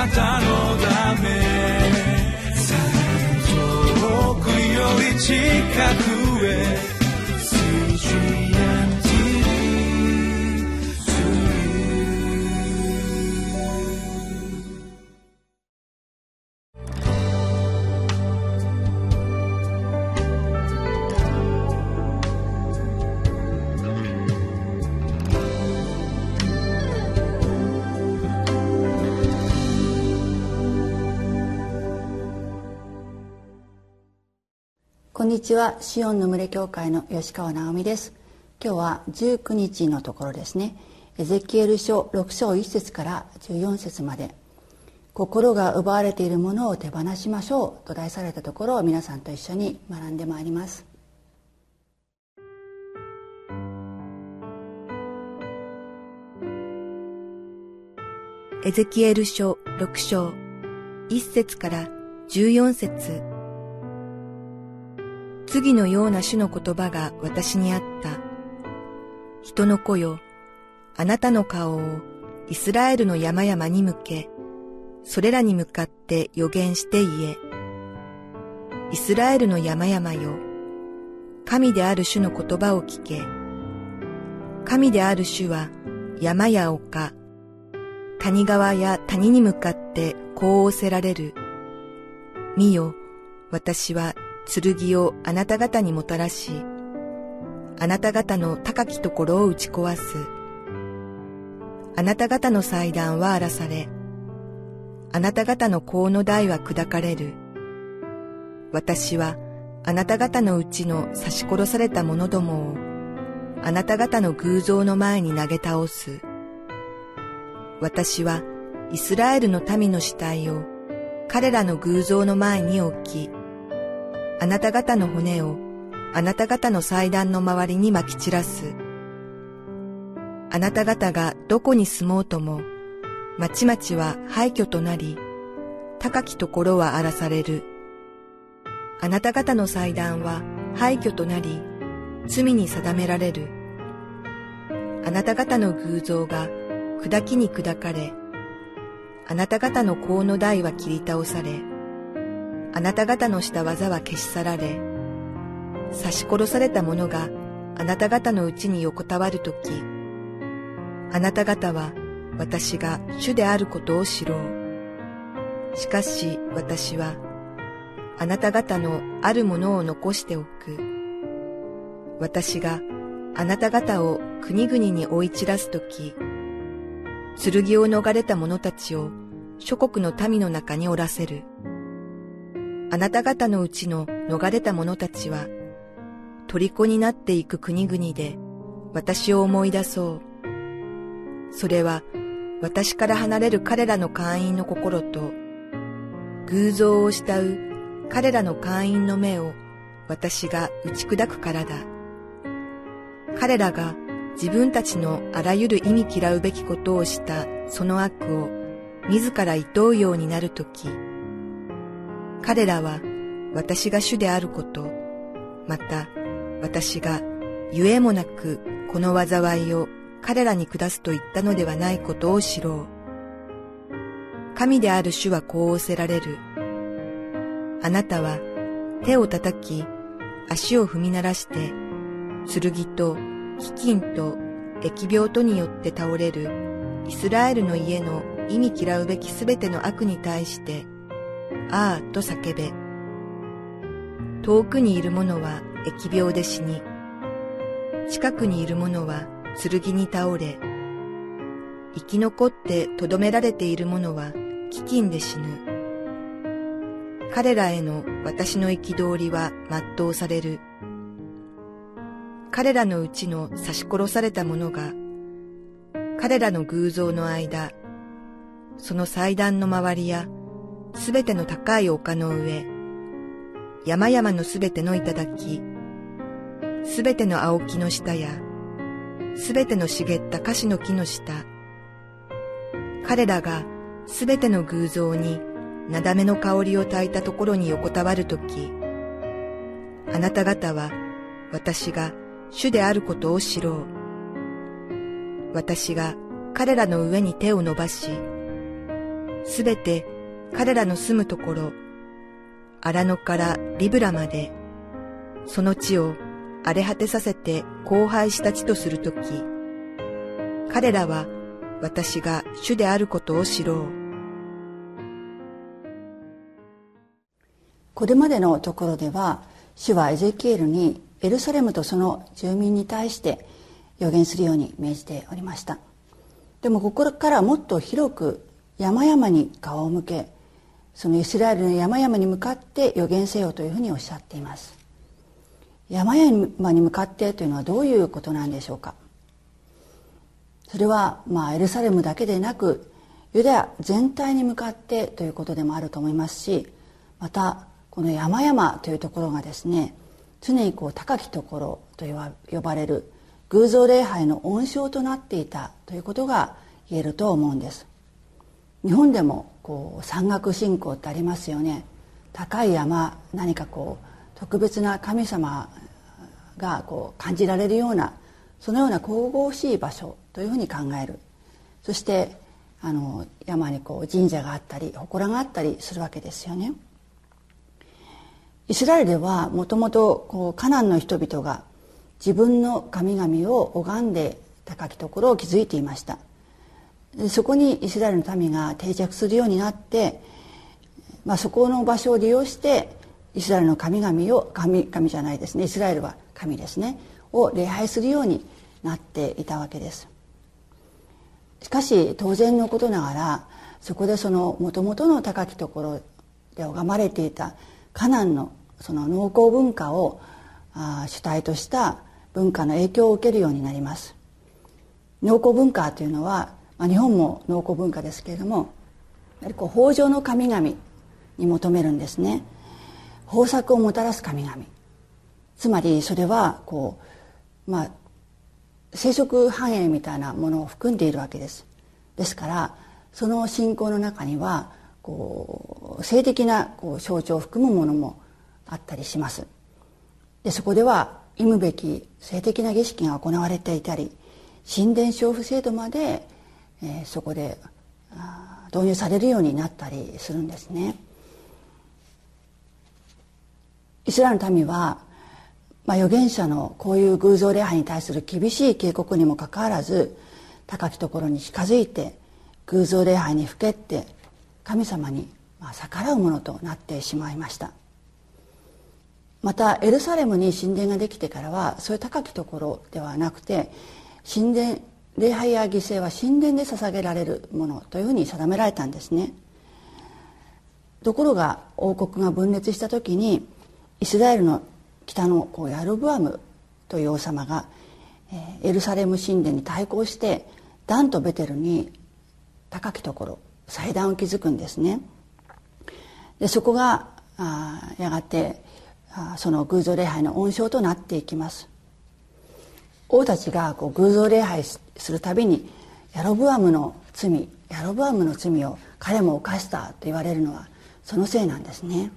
なたのため。遠くより近く。こんにちは。シオンの群れ教会の吉川直美です。今日は19日のところですね。エゼキエル書6章1節から14節まで。心が奪われているものを手放しましょう。と題されたところを皆さんと一緒に学んでまいります。エゼキエル書6章1節から14節。次のような種の言葉が私にあった。人の子よ、あなたの顔をイスラエルの山々に向け、それらに向かって予言して言え。イスラエルの山々よ、神である主の言葉を聞け。神である主は山や丘、谷川や谷に向かってこう仰せられる。見よ、私は剣をあなた方にもたらし、あなた方の高きところを打ち壊す。あなた方の祭壇は荒らされ、あなた方の甲の台は砕かれる。私はあなた方のうちの刺し殺された者どもを、あなた方の偶像の前に投げ倒す。私はイスラエルの民の死体を彼らの偶像の前に置き、あなた方の骨をあなた方の祭壇の周りに撒き散らす。あなた方がどこに住もうとも、町々は廃墟となり、高きところは荒らされる。あなた方の祭壇は廃墟となり、罪に定められる。あなた方の偶像が砕きに砕かれ、あなた方の甲の台は切り倒され、あなた方のした技は消し去られ、刺し殺された者があなた方のうちに横たわるとき、あなた方は私が主であることを知ろう。しかし私はあなた方のあるものを残しておく。私があなた方を国々に追い散らすとき、剣を逃れた者たちを諸国の民の中におらせる。あなた方のうちの逃れた者たちは、虜になっていく国々で私を思い出そう。それは私から離れる彼らの会員の心と、偶像を慕う彼らの会員の目を私が打ち砕くからだ。彼らが自分たちのあらゆる意味嫌うべきことをしたその悪を自ら厭うようになるとき、彼らは私が主であること、また私がゆえもなくこの災いを彼らに下すと言ったのではないことを知ろう。神である主はこう仰せられる。あなたは手を叩き、足を踏み鳴らして、剣と飢饉と疫病とによって倒れるイスラエルの家の意味嫌うべきすべての悪に対して、ああと叫べ。遠くにいる者は疫病で死に、近くにいる者は剣に倒れ、生き残って留められている者は飢饉で死ぬ。彼らへの私の憤りは全うされる。彼らのうちの刺し殺された者が、彼らの偶像の間、その祭壇の周りや、すべての高い丘の上、山々のすべての頂、すべての青木の下や、すべての茂った樫の木の下、彼らがすべての偶像になだめの香りを焚いたところに横たわるとき、あなた方は私が主であることを知ろう。私が彼らの上に手を伸ばし、すべて彼らの住むところ、荒野からリブラまで、その地を荒れ果てさせて荒廃した地とするとき、彼らは私が主であることを知ろう。これまでのところでは主はエゼキエルにエルサレムとその住民に対して予言するように命じておりましたでもここからもっと広く山々に顔を向けそのイスラエルの山々に向かって予言せよというふうにおっしゃっています。山々に向かってというのはどういうことなんでしょうか。それはまあエルサレムだけでなくユダヤ全体に向かってということでもあると思いますしまたこの山々というところがですね常にこう高きところと呼ばれる偶像礼拝の温床となっていたということが言えると思うんです。日本でもこう山岳信仰ってありますよね。高い山何かこう特別な神様がこう感じられるようなそのような神々しい場所というふうに考える。そしてあの山にこう神社があったり祠があったりするわけですよね。イスラエルではもともとカナンの人々が自分の神々を拝んで高きところを築いていました。そこにイスラエルの民が定着するようになって、まあ、そこの場所を利用してイスラエルの神々を神神じゃないですねイスラエルは神ですねを礼拝するようになっていたわけです。しかし当然のことながらそこでそのもともとの高きところで拝まれていたカナンのその農耕文化を主体とした文化の影響を受けるようになります。農耕文化というのは、まあ、日本も農耕文化ですけれどもやはりこう豊穣の神々に求めるんですね。豊作をもたらす神々。つまりそれはこうまあ生殖繁栄みたいなものを含んでいるわけです。ですからその信仰の中にはこう性的なこう象徴を含むものもあったりします。でそこでは忌むべき性的な儀式が行われていたり神殿娼婦制度まで、えー、そこで導入されるようになったりするんですね。イスラエルの民は、まあ、預言者のこういう偶像礼拝に対する厳しい警告にもかかわらず高きところに近づいて偶像礼拝にふけって神様に逆らうものとなってしまいました。またエルサレムに神殿ができてからはそういう高きところではなくて神殿礼拝や犠牲は神殿で捧げられるものというふうに定められたんですね。ところが王国が分裂した時にイスラエルの北のこうヤルブアムという王様がエルサレム神殿に対抗してダンとベテルに高きところ祭壇を築くんですね。でそこがあやがてあその偶像礼拝の温床となっていきます。王たちがこう偶像礼拝するたびにヤロブアムの罪ヤロブアムの罪を彼も犯したと言われるのはそのせいなんですね。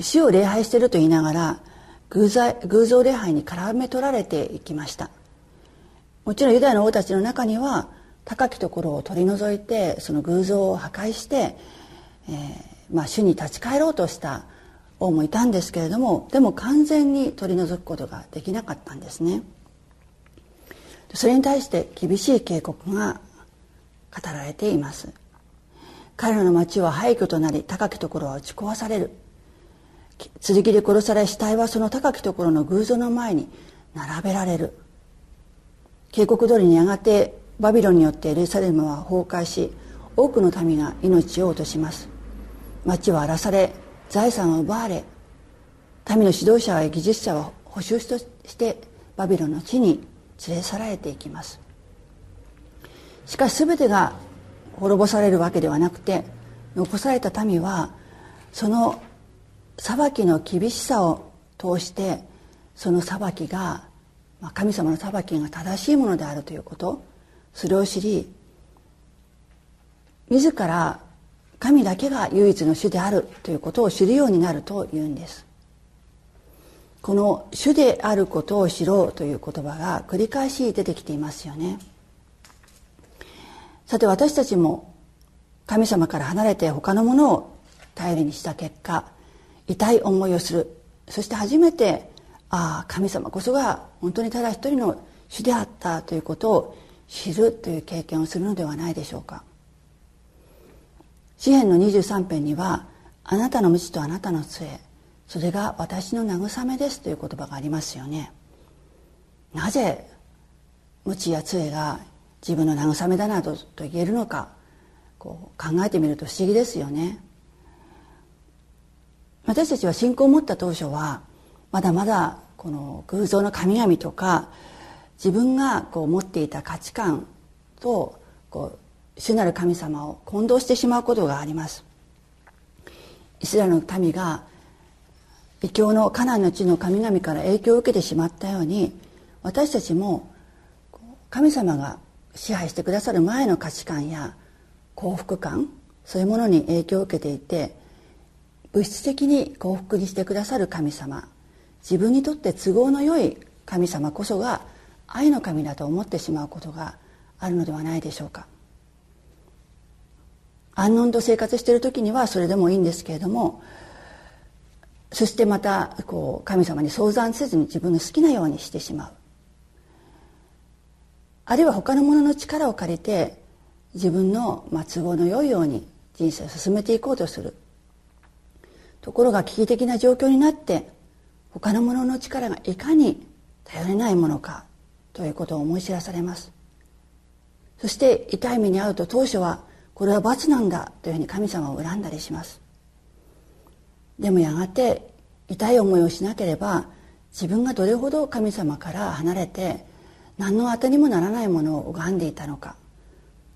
死を礼拝していると言いながら偶像礼拝に絡め取られていきました。もちろんユダヤの王たちの中には高きところを取り除いてその偶像を破壊して、えー、まあ、主に立ち返ろうとした王もいたんですけれどもでも完全に取り除くことができなかったんですね。それに対して厳しい警告が語られています。彼らの町は廃墟となり高きところは打ち壊される。剣で殺され死体はその高きところの偶像の前に並べられる。警告通りにやがてバビロンによってエルサレムは崩壊し多くの民が命を落とします。町は荒らされ財産は奪われ民の指導者や技術者は捕囚としてバビロンの地に連れ去られていきます。しかし全てが滅ぼされるわけではなくて残された民はその裁きの厳しさを通してその裁きが神様の裁きが正しいものであるということそれを知り自ら神だけが唯一の主であるということを知るようになるというんです。この「主であることを知ろう」という言葉が繰り返し出てきていますよね。さて私たちも神様から離れて他のものを頼りにした結果痛い思いをする。そして初めてああ神様こそが本当にただ一人の主であったということを知るという経験をするのではないでしょうか。詩篇の23編には「あなたの無知とあなたの杖それが私の慰めです」という言葉がありますよね。なぜ無知や杖が自分の慰めだなどと言えるのかこう考えてみると不思議ですよね。私たちは信仰を持った当初はまだまだこの偶像の神々とか自分がこう持っていた価値観とこう主なる神様を混同してしまうことがあります。イスラエルの民が異教のカナンの地の神々から影響を受けてしまったように私たちも神様が支配してくださる前の価値観や幸福感そういうものに影響を受けていて物質的に幸福にしてくださる神様自分にとって都合のよい神様こそが愛の神だと思ってしまうことがあるのではないでしょうか。安穏と生活している時にはそれでもいいんですけれどもそしてまたこう神様に相談せずに自分の好きなようにしてしまう。あるいは他の者の力を借りて自分の都合の良いように人生を進めていこうとする。ところが危機的な状況になって他の者の力がいかに頼れないものかということを思い知らされます。そして痛い目に遭うと当初はこれは罰なんだというふうに神様を恨んだりします。でもやがて痛い思いをしなければ自分がどれほど神様から離れて何の当てにもならないものを拝んでいたのか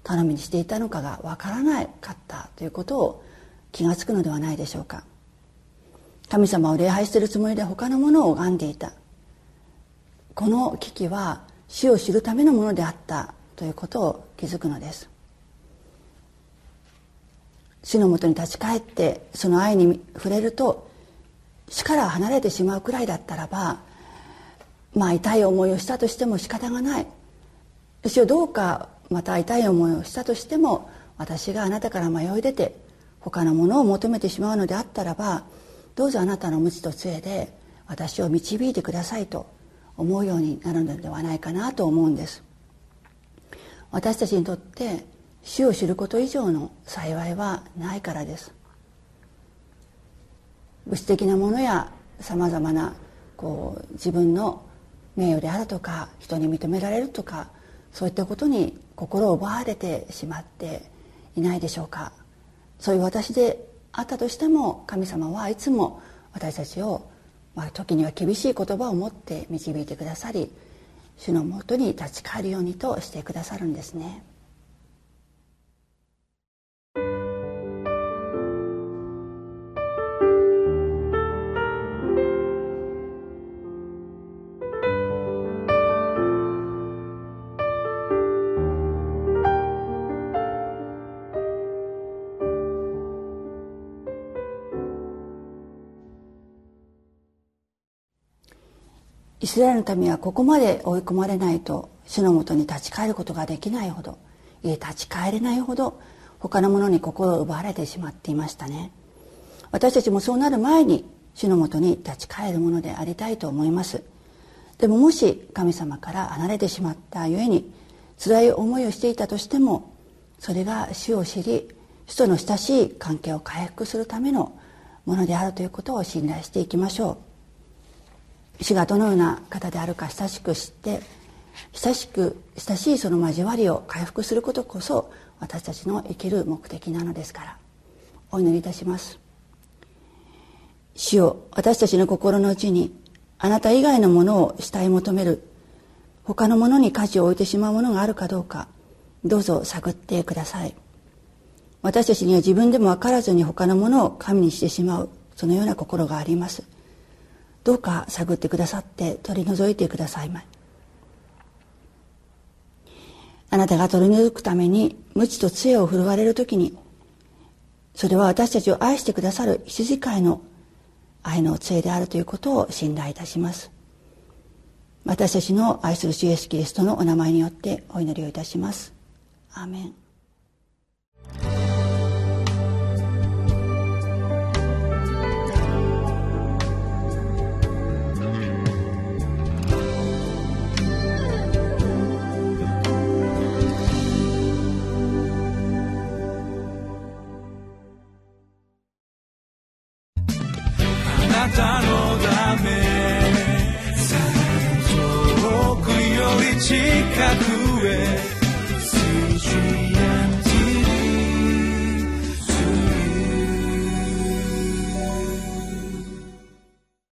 頼みにしていたのかがわからなかったということを気が付くのではないでしょうか。神様を礼拝してるつもりで他のものを拝んでいた。この危機は死を知るためのものであったということを気づくのです。死のもとに立ち返ってその愛に触れると死から離れてしまうくらいだったらばまあ痛い思いをしたとしても仕方がない。死をどうかまた痛い思いをしたとしても私があなたから迷い出て他のものを求めてしまうのであったらばどうぞあなたの無知と杖で私を導いてくださいと思うようになるのではないかなと思うんです。私たちにとって死を知ること以上の幸いはないからです物質的なものやさまざまなこう自分の名誉であるとか人に認められるとかそういったことに心を奪われてしまっていないでしょうかそういう私であったとしても神様はいつも私たちを、まあ、時には厳しい言葉を持って導いてくださり主のもとに立ち返るようにとしてくださるんですね。スラエルの民はここまで追い込まれないと主のもとに立ち返ることができないほどいえ立ち返れないほど他のものに心を奪われてしまっていましたね。私たちもそうなる前に主のもとに立ち返るものでありたいと思います。でももし神様から離れてしまったゆえに辛い思いをしていたとしてもそれが主を知り主との親しい関係を回復するためのものであるということを信頼していきましょう。主がどのような方であるか親しく知って親しく親しいその交わりを回復することこそ私たちの生きる目的なのですから。お祈りいたします。主よ私たちの心の内にあなた以外のものを慕い求める。他のものに価値を置いてしまうものがあるかどうかどうぞ探ってください。私たちには自分でも分からずに他のものを神にしてしまうそのような心があります。どうか探ってくださって取り除いてくださいまあなたが取り除くために無知と杖を振るわれる時にそれは私たちを愛してくださる羊飼いの愛の杖であるということを信頼いたします。私たちの愛する主イエスキリストのお名前によってお祈りをいたします。アーメン。